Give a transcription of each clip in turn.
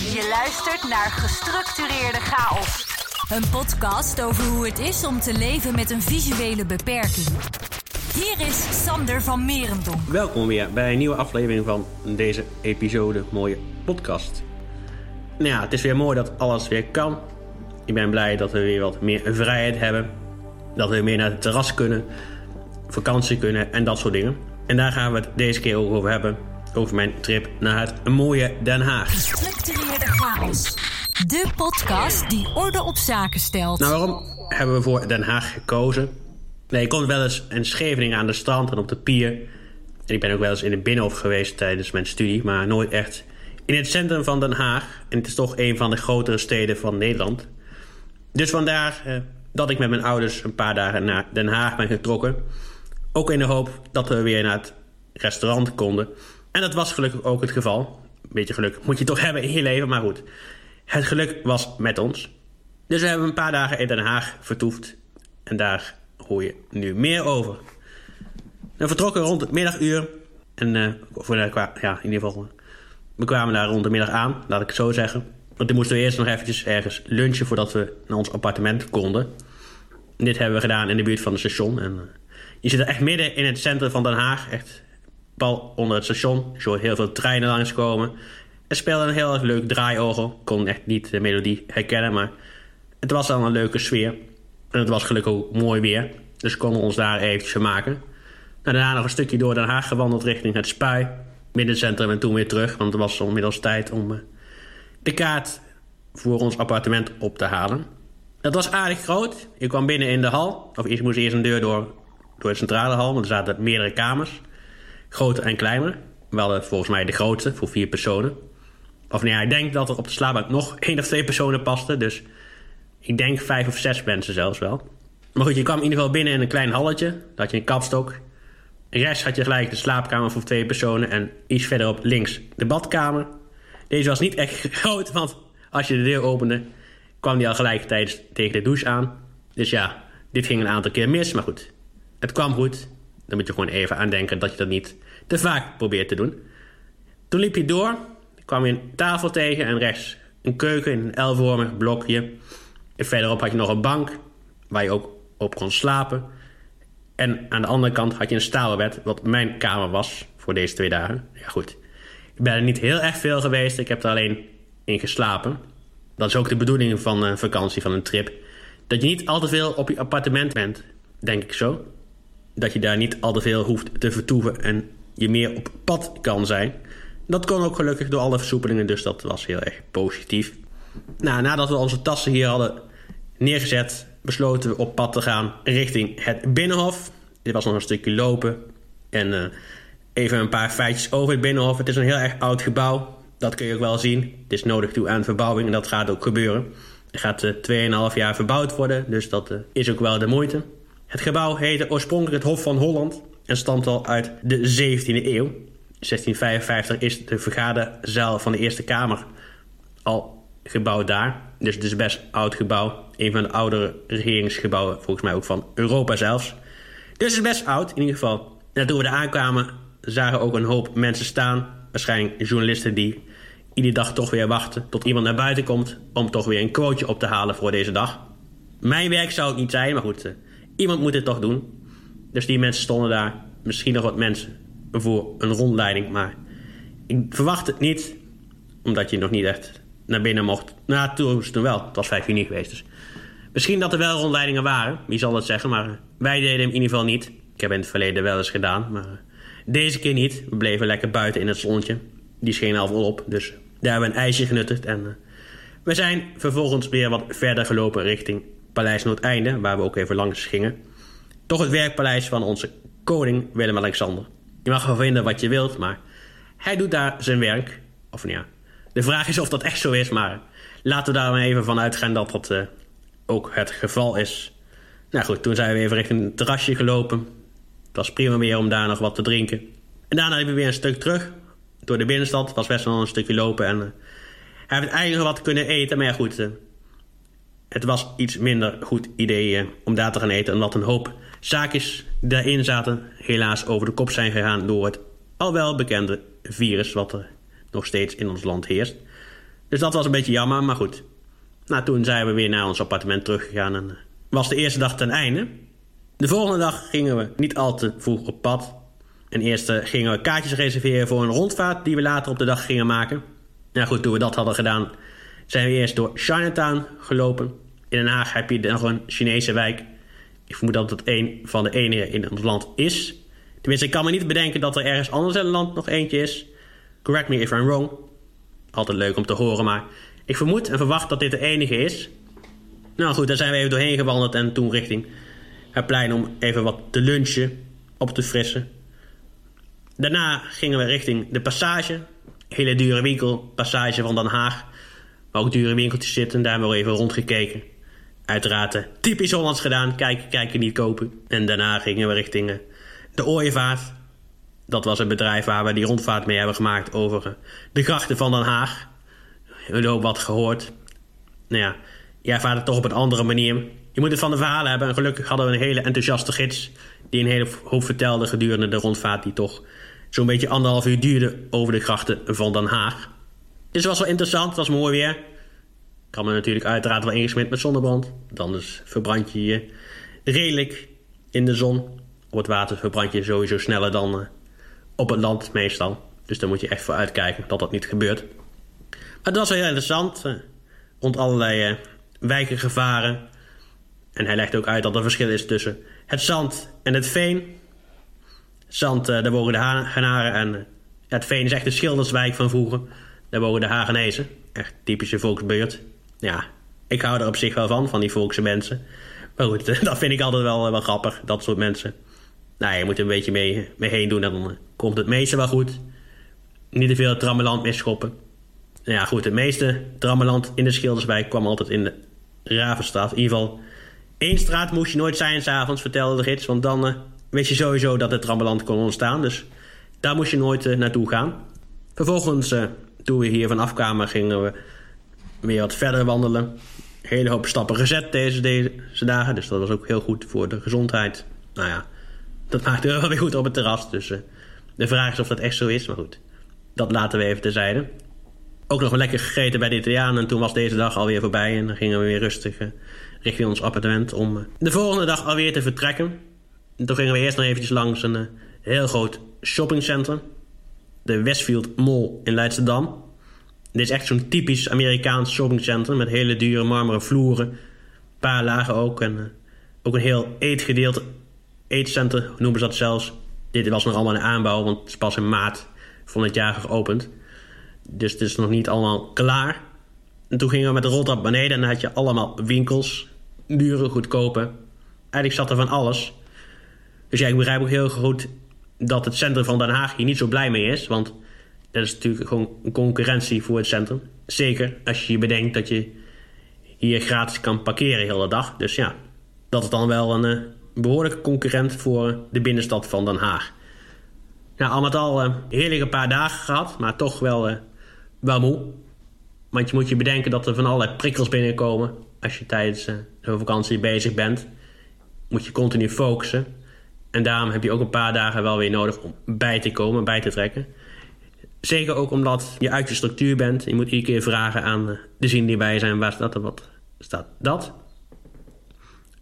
Je luistert naar Gestructureerde Chaos. Een podcast over hoe het is om te leven met een visuele beperking. Hier is Sander van Merendom. Welkom weer bij een nieuwe aflevering van deze episode Mooie Podcast. Nou ja, het is weer mooi dat alles weer kan. Ik ben blij dat we weer wat meer vrijheid hebben. Dat we meer naar het terras kunnen, vakantie kunnen en dat soort dingen. En daar gaan we het deze keer ook over hebben. Over mijn trip naar het mooie Den Haag. Gestructureerde Chaos. De podcast die orde op zaken stelt. Nou, waarom hebben we voor Den Haag gekozen? Nee, ik kom wel eens in Scheveningen aan de strand en op de pier. En ik ben ook wel eens in het Binnenhof geweest tijdens mijn studie, maar nooit echt in het centrum van Den Haag. En het is toch een van de grotere steden van Nederland. Dus vandaar eh, dat ik met mijn ouders een paar dagen naar Den Haag ben getrokken. Ook in de hoop dat we weer naar het restaurant konden. En dat was gelukkig ook het geval. Een beetje geluk moet je toch hebben in je leven, maar goed. Het geluk was met ons. Dus we hebben een paar dagen in Den Haag vertoefd. En daar hoor je nu meer over. We vertrokken rond het middaguur. En uh, de, ja, in ieder geval, we kwamen daar rond de middag aan, laat ik het zo zeggen. Want toen moesten we eerst nog eventjes ergens lunchen voordat we naar ons appartement konden. En dit hebben we gedaan in de buurt van het station. En, uh, je zit er echt midden in het centrum van Den Haag. Echt pal onder het station. Je hoort heel veel treinen langskomen. Er speelde een heel erg leuk draaiorgel. Ik kon echt niet de melodie herkennen, maar het was al een leuke sfeer. En het was gelukkig ook mooi weer. Dus we konden ons daar eventjes vermaken. Nou, daarna nog een stukje door Den Haag gewandeld richting het Spui. Middencentrum en toen weer terug. Want het was inmiddels tijd om uh, de kaart voor ons appartement op te halen. Het was aardig groot. Ik kwam binnen in de hal. Of ik moest eerst een deur door, door de centrale hal. Want er zaten meerdere kamers. Groter en kleiner. We hadden volgens mij de grootste voor vier personen. Of nee, ik denk dat er op de slaapbank nog één of twee personen pasten. Dus ik denk vijf of zes mensen zelfs wel. Maar goed, je kwam in ieder geval binnen in een klein halletje. Daar had je een kapstok. Rechts had je gelijk de slaapkamer voor twee personen. En iets verderop links de badkamer. Deze was niet echt groot, want als je de deur opende... kwam die al gelijk tijdens, tegen de douche aan. Dus ja, dit ging een aantal keer mis, maar goed. Het kwam goed. Dan moet je gewoon even aan denken dat je dat niet te vaak probeert te doen. Toen liep je door, kwam je een tafel tegen en rechts een keuken in een L-vormig blokje. En verderop had je nog een bank waar je ook op kon slapen. En aan de andere kant had je een staalbed, wat mijn kamer was voor deze twee dagen. Ja, goed. Ik ben er niet heel erg veel geweest. Ik heb er alleen in geslapen. Dat is ook de bedoeling van een vakantie, van een trip. Dat je niet al te veel op je appartement bent, denk ik zo. Dat je daar niet al te veel hoeft te vertoeven en je meer op pad kan zijn. Dat kon ook gelukkig door alle versoepelingen, dus dat was heel erg positief. Nou, nadat we onze tassen hier hadden neergezet, besloten we op pad te gaan richting het Binnenhof. Dit was nog een stukje lopen. En uh, even een paar feitjes over het Binnenhof. Het is een heel erg oud gebouw. Dat kun je ook wel zien. Het is nodig toe aan verbouwing en dat gaat ook gebeuren. Er gaat uh, 2,5 jaar verbouwd worden, dus dat uh, is ook wel de moeite. Het gebouw heette oorspronkelijk het Hof van Holland en stamt al uit de 17e eeuw. 1655 is de vergaderzaal van de Eerste Kamer al gebouwd daar. Dus het is best oud gebouw. Een van de oudere regeringsgebouwen, volgens mij ook van Europa zelfs. Dus het is best oud, in ieder geval. En toen we er aankwamen, zagen ook een hoop mensen staan. Waarschijnlijk journalisten die iedere dag toch weer wachten tot iemand naar buiten komt... om toch weer een quoteje op te halen voor deze dag. Mijn werk zou het niet zijn, maar goed, iemand moet het toch doen. Dus die mensen stonden daar. Misschien nog wat mensen voor een rondleiding. Maar ik verwacht het niet, omdat je nog niet echt naar binnen mocht. Nou, toen, toen wel. Het was vijf uur niet geweest. Dus. Misschien dat er wel rondleidingen waren, wie zal het zeggen. Maar wij deden hem in ieder geval niet. Ik heb in het verleden wel eens gedaan, maar deze keer niet. We bleven lekker buiten in het zonnetje. Die scheen al volop, dus daar hebben we een ijsje genuttigd. En uh, we zijn vervolgens weer wat verder gelopen richting Paleis Noordeinde, waar we ook even langs gingen. Toch het werkpaleis van onze koning Willem-Alexander. Je mag wel vinden wat je wilt, maar hij doet daar zijn werk. Of nou ja, de vraag is of dat echt zo is, maar laten we daar maar even van uitgaan dat dat uh, ook het geval is. Nou goed, toen zijn we even richting het terrasje gelopen. Het was prima weer om daar nog wat te drinken. En daarna hebben we weer een stuk terug door de binnenstad. Het was best wel een stukje lopen en uh, hij heeft eigenlijk wat kunnen eten, maar ja, goed. Uh, het was iets minder goed idee om daar te gaan eten, omdat een hoop zaakjes daarin zaten helaas over de kop zijn gegaan door het al wel bekende virus wat er nog steeds in ons land heerst. Dus dat was een beetje jammer, maar goed. Nou, toen zijn we weer naar ons appartement teruggegaan en was de eerste dag ten einde. De volgende dag gingen we niet al te vroeg op pad. En eerst gingen we kaartjes reserveren voor een rondvaart die we later op de dag gingen maken. Nou goed, toen we dat hadden gedaan, zijn we eerst door Chinatown gelopen. In Den Haag heb je nog een Chinese wijk. Ik vermoed dat het een van de enige in ons land is. Tenminste, ik kan me niet bedenken dat er ergens anders in het land nog eentje is. Correct me if I'm wrong. Altijd leuk om te horen, maar ik vermoed en verwacht dat dit de enige is. Nou goed, daar zijn we even doorheen gewandeld en toen richting het plein om even wat te lunchen, op te frissen. Daarna gingen we richting de passage. Hele dure winkel, passage van Den Haag. Waar ook dure winkeltjes zitten. Daar hebben we even rondgekeken. Uiteraard uh, typisch Hollands gedaan. Kijken, kijken, niet kopen. En daarna gingen we richting uh, de Ooievaart. Dat was een bedrijf waar we die rondvaart mee hebben gemaakt over uh, de grachten van Den Haag. Jullie hebben wat gehoord. Nou ja, jij vaart het toch op een andere manier. Je moet het van de verhalen hebben. En gelukkig hadden we een hele enthousiaste gids. Die een hele hoop vertelde gedurende de rondvaart. Die toch zo'n beetje anderhalf uur duurde over de grachten van Den Haag. Dus het was wel interessant. Het was mooi weer. Had me natuurlijk uiteraard wel ingesmeerd met zonnebrand. Dan dus verbrand je je redelijk in de zon. Op het water verbrand je sowieso sneller dan uh, op het land meestal. Dus daar moet je echt voor uitkijken dat dat niet gebeurt. Maar het was wel heel interessant. Uh, rond allerlei uh, wijken gevaren. En hij legt ook uit dat er verschil is tussen het zand en het veen. Zand, daar wogen de Hagenaren en het veen is echt de schilderswijk van vroeger. Daar wogen de Hagenezen. Echt typische volksbeurt. Ja, ik hou er op zich wel van, van die volkse mensen. Maar goed, dat vind ik altijd wel, wel grappig, dat soort mensen. Nou, je moet er een beetje mee, mee heen doen, dan komt het meeste wel goed. Niet te veel trammeland misschoppen. Nou ja, goed, het meeste trammeland in de Schilderswijk kwam altijd in de Ravenstraat. In ieder geval, één straat moest je nooit zijn s'avonds, vertelde de gids. Want dan uh, wist je sowieso dat het trammeland kon ontstaan. Dus daar moest je nooit naartoe gaan. Vervolgens, toen we hier vanaf kwamen, gingen we weer wat verder wandelen. Hele hoop stappen gezet deze, deze dagen. Dus dat was ook heel goed voor de gezondheid. Nou ja, dat maakte wel weer goed op het terras. Dus uh, de vraag is of dat echt zo is. Maar goed, dat laten we even terzijde. Ook nog lekker gegeten bij de Italianen. En toen was deze dag alweer voorbij. En dan gingen we weer rustig uh, richting ons appartement om uh, de volgende dag alweer te vertrekken. En toen gingen we eerst nog eventjes langs een heel groot shoppingcentrum. De Westfield Mall in Leidschendam. Dit is echt zo'n typisch Amerikaans shoppingcentrum met hele dure marmeren vloeren. Een paar lagen ook. En uh, ook een heel eetgedeelte. Eetcentrum noemen ze dat zelfs. Dit was nog allemaal een aanbouw, want het is pas in maart van het jaar geopend. Dus het is nog niet allemaal klaar. En toen gingen we met de roltrap beneden en dan had je allemaal winkels. Dure, goedkope. Eigenlijk zat er van alles. Dus ja, ik begrijp ook heel goed dat het centrum van Den Haag hier niet zo blij mee is. Want dat is natuurlijk gewoon een concurrentie voor het centrum. Zeker als je bedenkt dat je hier gratis kan parkeren de hele dag. Dus ja, dat is dan wel een uh, behoorlijke concurrent voor de binnenstad van Den Haag. Nou, al met al uh, heerlijke paar dagen gehad, maar toch wel, uh, wel moe. Want je moet je bedenken dat er van allerlei prikkels binnenkomen. Als je tijdens zo'n vakantie bezig bent, moet je continu focussen. En daarom heb je ook een paar dagen wel weer nodig om bij te komen, bij te trekken. Zeker ook omdat je uit je structuur bent. Je moet iedere keer vragen aan de zin die bij zijn. Waar staat er wat? Staat dat?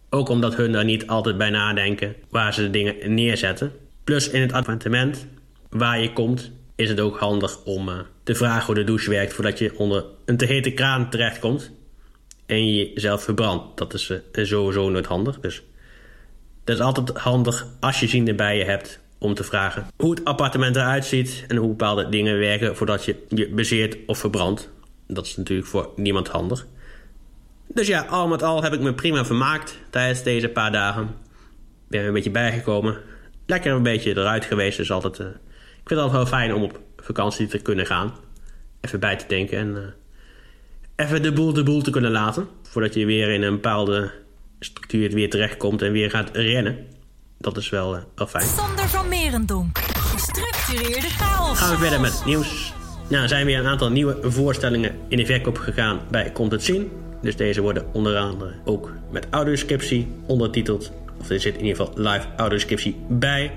Ook omdat hun daar niet altijd bij nadenken waar ze de dingen neerzetten. Plus in het appartement waar je komt is het ook handig om uh, te vragen hoe de douche werkt voordat je onder een te hete kraan terechtkomt en je jezelf verbrandt. Dat is uh, sowieso nooit handig. Dus dat is altijd handig als je zin bij je hebt om te vragen hoe het appartement eruit ziet en hoe bepaalde dingen werken voordat je je bezeert of verbrandt. Dat is natuurlijk voor niemand handig. Dus ja, al met al heb ik me prima vermaakt tijdens deze paar dagen. Ben er een beetje bijgekomen. Lekker een beetje eruit geweest. Dus altijd, uh, ik vind het altijd wel fijn om op vakantie te kunnen gaan. Even bij te denken en uh, even de boel de boel te kunnen laten. Voordat je weer in een bepaalde structuur weer terechtkomt en weer gaat rennen. Dat is wel, uh, wel fijn. Sander van Merendonk. Gestructureerde chaos. Gaan we verder met nieuws. Nou, er zijn weer een aantal nieuwe voorstellingen in de verkoop gegaan bij Komt het Zien. Dus deze worden onder andere ook met audioscriptie ondertiteld. Of er zit in ieder geval live audioscriptie bij.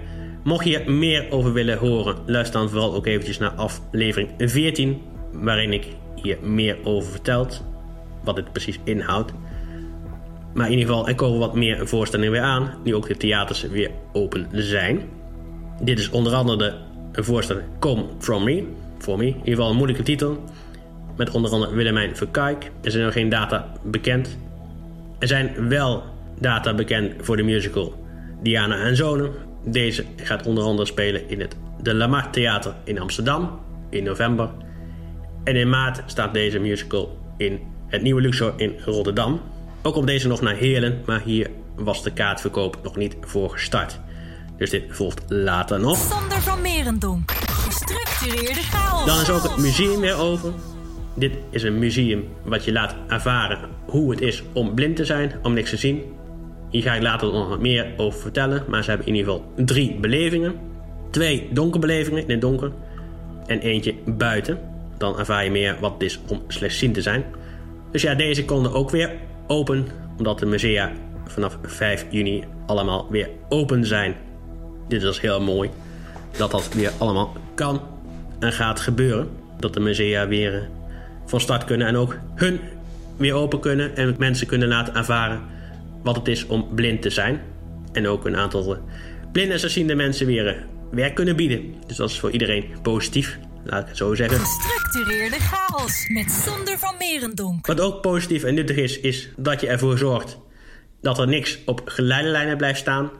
Mocht je meer over willen horen, luister dan vooral ook eventjes naar aflevering 14. Waarin ik hier meer over vertelt. Wat dit precies inhoudt. Maar in ieder geval, er komen wat meer voorstellingen weer aan. Nu ook de theaters weer open zijn. Dit is onder andere een voorstelling Come From Me. Voor me. In ieder geval een moeilijke titel. Met onder andere Willemijn Verkijk. Er zijn nog geen data bekend. Er zijn wel data bekend voor de musical Diana en Zonen. Deze gaat onder andere spelen in het De Lamar Theater in Amsterdam in november. En in maart staat deze musical in het Nieuwe Luxor in Rotterdam. Ook op deze nog naar Heerlen, maar hier was de kaartverkoop nog niet voor gestart. Dus dit volgt later nog. Sander van Merendonk. Gestructureerde chaos. Dan is ook het museum weer over. Dit is een museum wat je laat ervaren hoe het is om blind te zijn, om niks te zien. Hier ga ik later nog wat meer over vertellen, maar ze hebben in ieder geval drie belevingen. Twee donkerbelevingen in het donker en eentje buiten. Dan ervaar je meer wat het is om slechtziend te zijn. Dus ja, deze konden ook weer open, omdat de musea vanaf 5 juni allemaal weer open zijn. Dit is heel mooi dat dat weer allemaal kan en gaat gebeuren. Dat de musea weer eh, van start kunnen en ook hun weer open kunnen en mensen kunnen laten ervaren wat het is om blind te zijn. En ook een aantal eh, blinde en mensen weer eh, werk kunnen bieden. Dus dat is voor iedereen positief, laat ik het zo zeggen. Gestructureerde chaos met Sander van Merendonk. Wat ook positief en nuttig is, is dat je ervoor zorgt dat er niks op geleidelijnen blijft staan.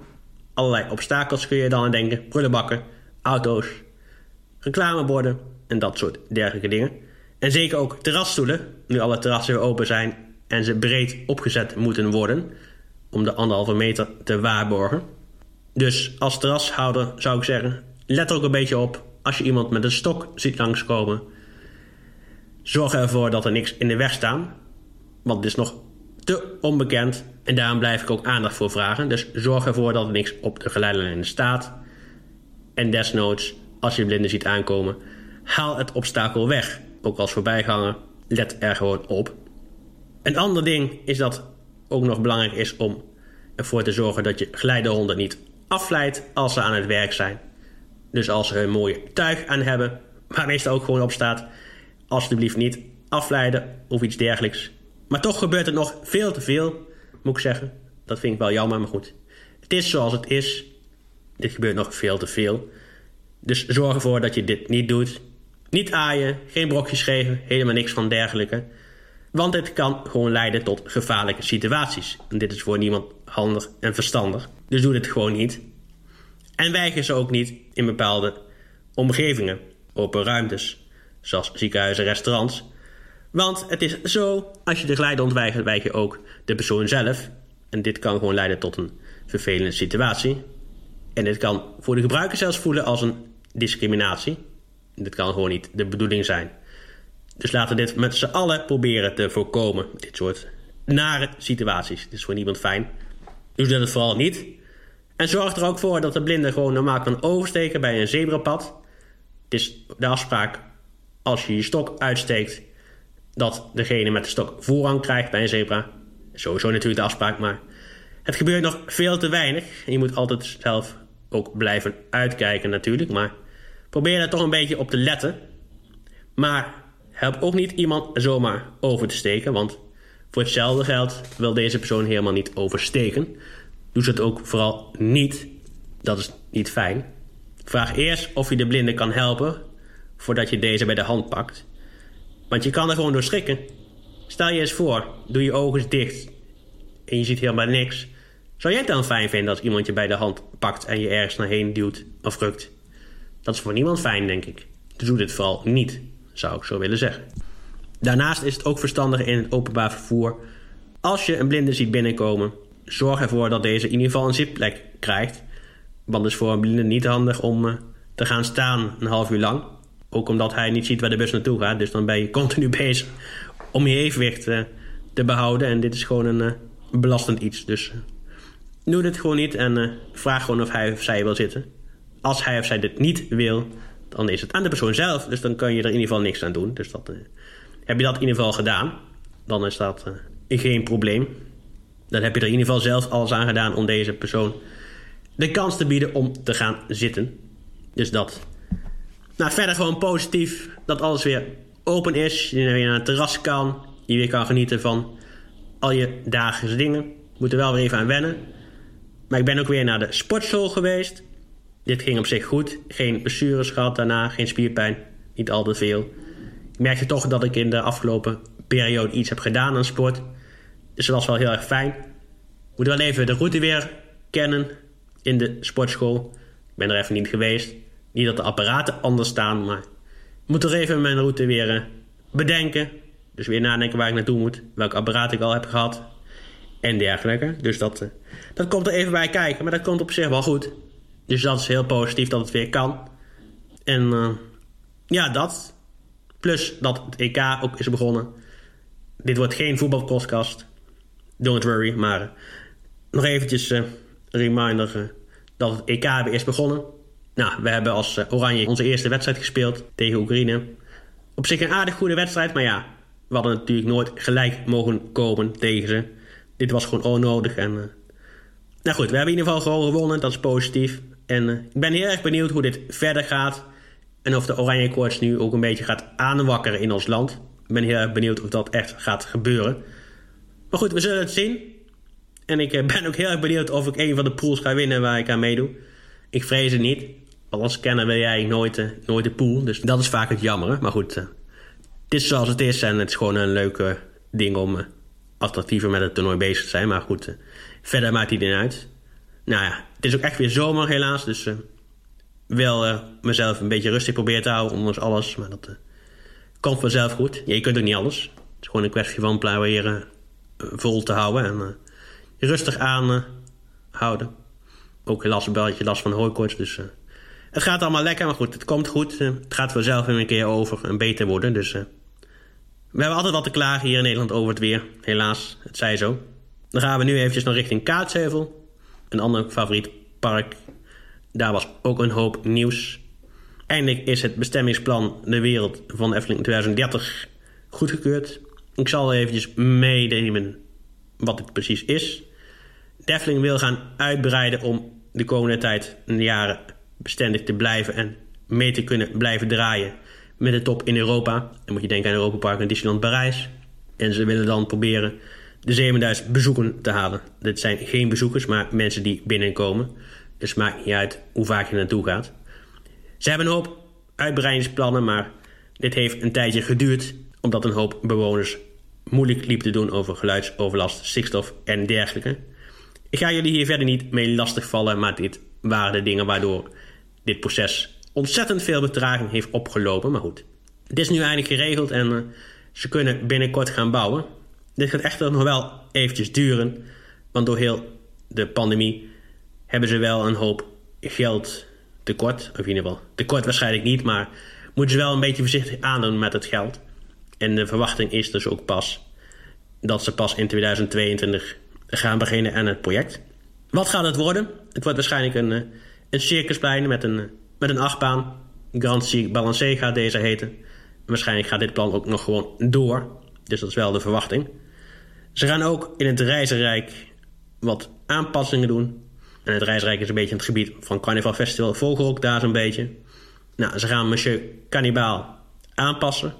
Allerlei obstakels kun je dan aan denken. Prullenbakken, auto's, reclameborden en dat soort dergelijke dingen. En zeker ook terrasstoelen, nu alle terrassen weer open zijn en ze breed opgezet moeten worden om de anderhalve meter te waarborgen. Dus als terrashouder zou ik zeggen, let er ook een beetje op als je iemand met een stok ziet langskomen. Zorg ervoor dat er niks in de weg staat, want het is nog te onbekend en daarom blijf ik ook aandacht voor vragen. Dus zorg ervoor dat er niks op de geleidelijn staat. En desnoods, als je blinden ziet aankomen, haal het obstakel weg. Ook als voorbijganger, let er gewoon op. Een ander ding is dat ook nog belangrijk is om ervoor te zorgen dat je geleidehonden niet afleidt als ze aan het werk zijn. Dus als ze een mooie tuig aan hebben, waar meestal ook gewoon op staat, alsjeblieft niet afleiden of iets dergelijks. Maar toch gebeurt er nog veel te veel, moet ik zeggen. Dat vind ik wel jammer, maar goed. Het is zoals het is. Dit gebeurt nog veel te veel. Dus zorg ervoor dat je dit niet doet. Niet aaien, geen brokjes geven, helemaal niks van dergelijke. Want dit kan gewoon leiden tot gevaarlijke situaties. En dit is voor niemand handig en verstandig. Dus doe dit gewoon niet. En weiger ze ook niet in bepaalde omgevingen, open ruimtes, zoals ziekenhuizen, restaurants. Want het is zo, als je de glijden ontwijkt, wijk je ook de persoon zelf. En dit kan gewoon leiden tot een vervelende situatie. En dit kan voor de gebruiker zelfs voelen als een discriminatie. Dit kan gewoon niet de bedoeling zijn. Dus laten we dit met z'n allen proberen te voorkomen. Dit soort nare situaties. Dit is voor niemand fijn. Doe dat vooral niet. En zorg er ook voor dat de blinde gewoon normaal kan oversteken bij een zebrapad. Het is de afspraak als je je stok uitsteekt dat degene met de stok voorrang krijgt bij een zebra. Sowieso natuurlijk de afspraak, maar het gebeurt nog veel te weinig. Je moet altijd zelf ook blijven uitkijken natuurlijk, maar probeer er toch een beetje op te letten. Maar help ook niet iemand zomaar over te steken, want voor hetzelfde geld wil deze persoon helemaal niet oversteken. Doe ze het ook vooral niet. Dat is niet fijn. Vraag eerst of je de blinde kan helpen voordat je deze bij de hand pakt. Want je kan er gewoon door schrikken. Stel je eens voor, doe je ogen dicht en je ziet helemaal niks. Zou jij het dan fijn vinden als iemand je bij de hand pakt en je ergens naar heen duwt of rukt? Dat is voor niemand fijn, denk ik. Dus doe dit vooral niet, zou ik zo willen zeggen. Daarnaast is het ook verstandig in het openbaar vervoer. Als je een blinde ziet binnenkomen, zorg ervoor dat deze in ieder geval een zitplek krijgt. Want het is voor een blinde niet handig om eh, te gaan staan een half uur lang. Ook omdat hij niet ziet waar de bus naartoe gaat. Dus dan ben je continu bezig om je evenwicht uh, te behouden. En dit is gewoon een uh, belastend iets. Dus doe dit gewoon niet en vraag gewoon of hij of zij wil zitten. Als hij of zij dit niet wil, dan is het aan de persoon zelf. Dus dan kan je er in ieder geval niks aan doen. Dus dat, heb je dat in ieder geval gedaan, dan is dat geen probleem. Dan heb je er in ieder geval zelf alles aan gedaan om deze persoon de kans te bieden om te gaan zitten. Dus dat. Nou, verder gewoon positief dat alles weer open is. Je weer naar het terras kan. Je weer kan genieten van al je dagelijkse dingen. Moet er wel weer even aan wennen. Maar ik ben ook weer naar de sportschool geweest. Dit ging op zich goed. Geen blessures gehad daarna, geen spierpijn. Niet al te veel. Ik merkte toch dat ik in de afgelopen periode iets heb gedaan aan sport. Dus dat was wel heel erg fijn. Moet wel even de route weer kennen in de sportschool. Ik ben er even niet geweest. Niet dat de apparaten anders staan, maar moet er even mijn route weer eh, bedenken. Dus weer nadenken waar ik naartoe moet, welk apparaat ik al heb gehad en dergelijke. Dus dat, eh, dat komt er even bij kijken, maar dat komt op zich wel goed. Dus dat is heel positief dat het weer kan. En uh, ja, dat. Plus dat het EK ook is begonnen. Dit wordt geen voetbalpodcast. Don't worry, maar nog eventjes een reminder dat het EK weer is begonnen. Nou, we hebben als Oranje onze eerste wedstrijd gespeeld tegen Oekraïne. Op zich een aardig goede wedstrijd, maar ja, we hadden natuurlijk nooit gelijk mogen komen tegen ze. Dit was gewoon onnodig. En, nou goed, we hebben in ieder geval gewoon gewonnen. Dat is positief. En ik ben heel erg benieuwd hoe dit verder gaat. En of de Oranje Koorts nu ook een beetje gaat aanwakkeren in ons land. Ik ben heel erg benieuwd of dat echt gaat gebeuren. Maar goed, we zullen het zien. En ik uh, ben ook heel erg benieuwd of ik een van de pools ga winnen waar ik aan meedoe. Ik vrees het niet. Als kennen wil jij nooit, nooit de pool. Dus dat is vaak het jammer. Maar goed, het is zoals het is. En het is gewoon een leuke ding om attractiever met het toernooi bezig te zijn. Maar goed, verder maakt hij niet uit. Nou ja, het is ook echt weer zomer helaas. Dus uh, wel mezelf een beetje rustig proberen te houden, ondanks alles. Maar dat komt vanzelf goed. Je kunt ook niet alles. Het is gewoon een kwestie van proberen vol te houden en rustig aan houden. Ook helaas een beetje last van hooikoorts, dus... het gaat allemaal lekker, maar goed, het komt goed. het gaat vanzelf weer een keer over en beter worden, dus... We hebben altijd wat te klagen hier in Nederland over het weer. Helaas, het zij zo. Dan gaan we nu eventjes naar richting Kaatsheuvel. Een ander favoriet park. Daar was ook een hoop nieuws. Eindelijk is het bestemmingsplan De Wereld van Efteling 2030 goedgekeurd. Ik zal eventjes meenemen wat het precies is. De Efteling wil gaan uitbreiden om de komende tijd de jaren bestendig te blijven en mee te kunnen blijven draaien met de top in Europa. Dan moet je denken aan Europa Park en Disneyland Parijs. En ze willen dan proberen de 7000 bezoeken te halen. Dit zijn geen bezoekers, maar mensen die binnenkomen. Dus maakt niet uit hoe vaak je naartoe gaat. Ze hebben een hoop uitbreidingsplannen, maar dit heeft een tijdje geduurd... omdat een hoop bewoners moeilijk liep te doen over geluidsoverlast, stikstof en dergelijke. Ik ga jullie hier verder niet mee lastigvallen, maar dit waren de dingen waardoor dit proces ontzettend veel betraging heeft opgelopen. Maar goed, het is nu eindelijk geregeld en uh, ze kunnen binnenkort gaan bouwen. Dit gaat echter nog wel eventjes duren, want door heel de pandemie hebben ze wel een hoop geld tekort. Of in ieder geval, tekort waarschijnlijk niet, maar moeten ze wel een beetje voorzichtig aandoen met het geld. En de verwachting is dus ook pas dat ze pas in 2022 gaan beginnen aan het project. Wat gaat het worden? Het wordt waarschijnlijk een, eh, een circusplein met een met een achtbaan. Grand Prix Balancé gaat deze heten. Waarschijnlijk gaat dit plan ook nog gewoon door. Dus dat is wel de verwachting. Ze gaan ook in het Reizenrijk wat aanpassingen doen. En het Reizenrijk is een beetje het gebied van Carnival Festival Vogelrok, daar zo'n beetje. Nou, ze gaan Monsieur Cannibal aanpassen.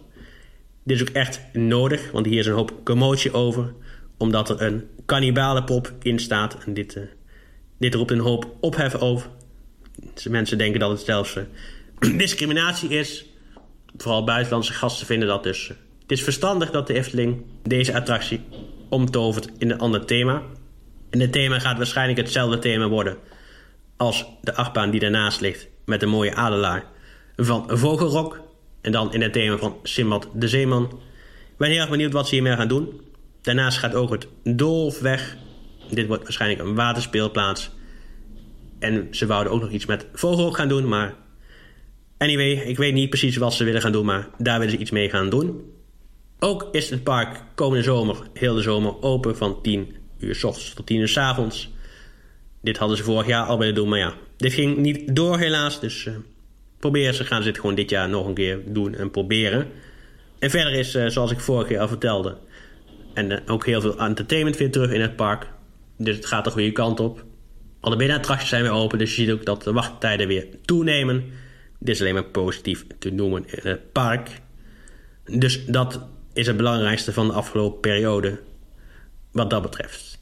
Dit is ook echt nodig, want hier is een hoop commotie over. Omdat er een kannibalenpop in staat. En dit, uh, dit roept een hoop ophef over. Mensen denken dat het zelfs uh, discriminatie is. Vooral buitenlandse gasten vinden dat dus. Het is verstandig dat de Efteling deze attractie omtovert in een ander thema. En het thema gaat waarschijnlijk hetzelfde thema worden als de achtbaan die daarnaast ligt met een mooie adelaar van Vogelrok. En dan in het thema van Simbad de Zeeman. Ik ben heel erg benieuwd wat ze hiermee gaan doen. Daarnaast gaat ook het Dolf weg. Dit wordt waarschijnlijk een waterspeelplaats en ze wouden ook nog iets met Vogelhoek gaan doen, maar... Anyway, ik weet niet precies wat ze willen gaan doen, maar daar willen ze iets mee gaan doen. Ook is het park komende zomer, heel de zomer, open van 10 uur s ochtends tot 10 uur s avonds. Dit hadden ze vorig jaar al willen doen, maar ja, dit ging niet door helaas. Dus uh, proberen ze, gaan dit gewoon dit jaar nog een keer doen en proberen. En verder is, uh, zoals ik vorig jaar al vertelde, en uh, ook heel veel entertainment weer terug in het park. Dus het gaat de goede kant op. Alle binnenattracties zijn weer open, dus je ziet ook dat de wachttijden weer toenemen. Dit is alleen maar positief te noemen in het park. Dus dat is het belangrijkste van de afgelopen periode wat dat betreft.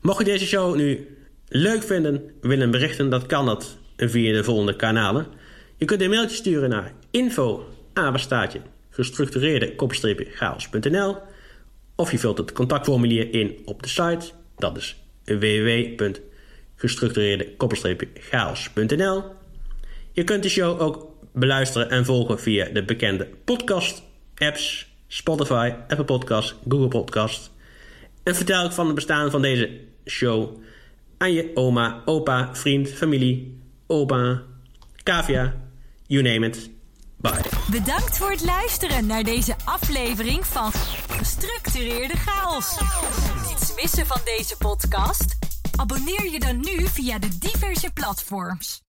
Mocht je deze show nu leuk vinden, willen berichten, dat kan dat via de volgende kanalen. Je kunt een mailtje sturen naar info gestructureerde of je vult het contactformulier in op de site. Dat is www.gestructureerde chaos.nl. Je kunt de show ook beluisteren en volgen via de bekende podcast apps Spotify, Apple Podcast, Google Podcast. En vertel ik van het bestaan van deze show aan je oma, opa, vriend, familie, opa, cavia, you name it. Bye. Bedankt voor het luisteren naar deze aflevering van Gestructureerde Chaos. Niets missen van deze podcast? Abonneer je dan nu via de diverse platforms.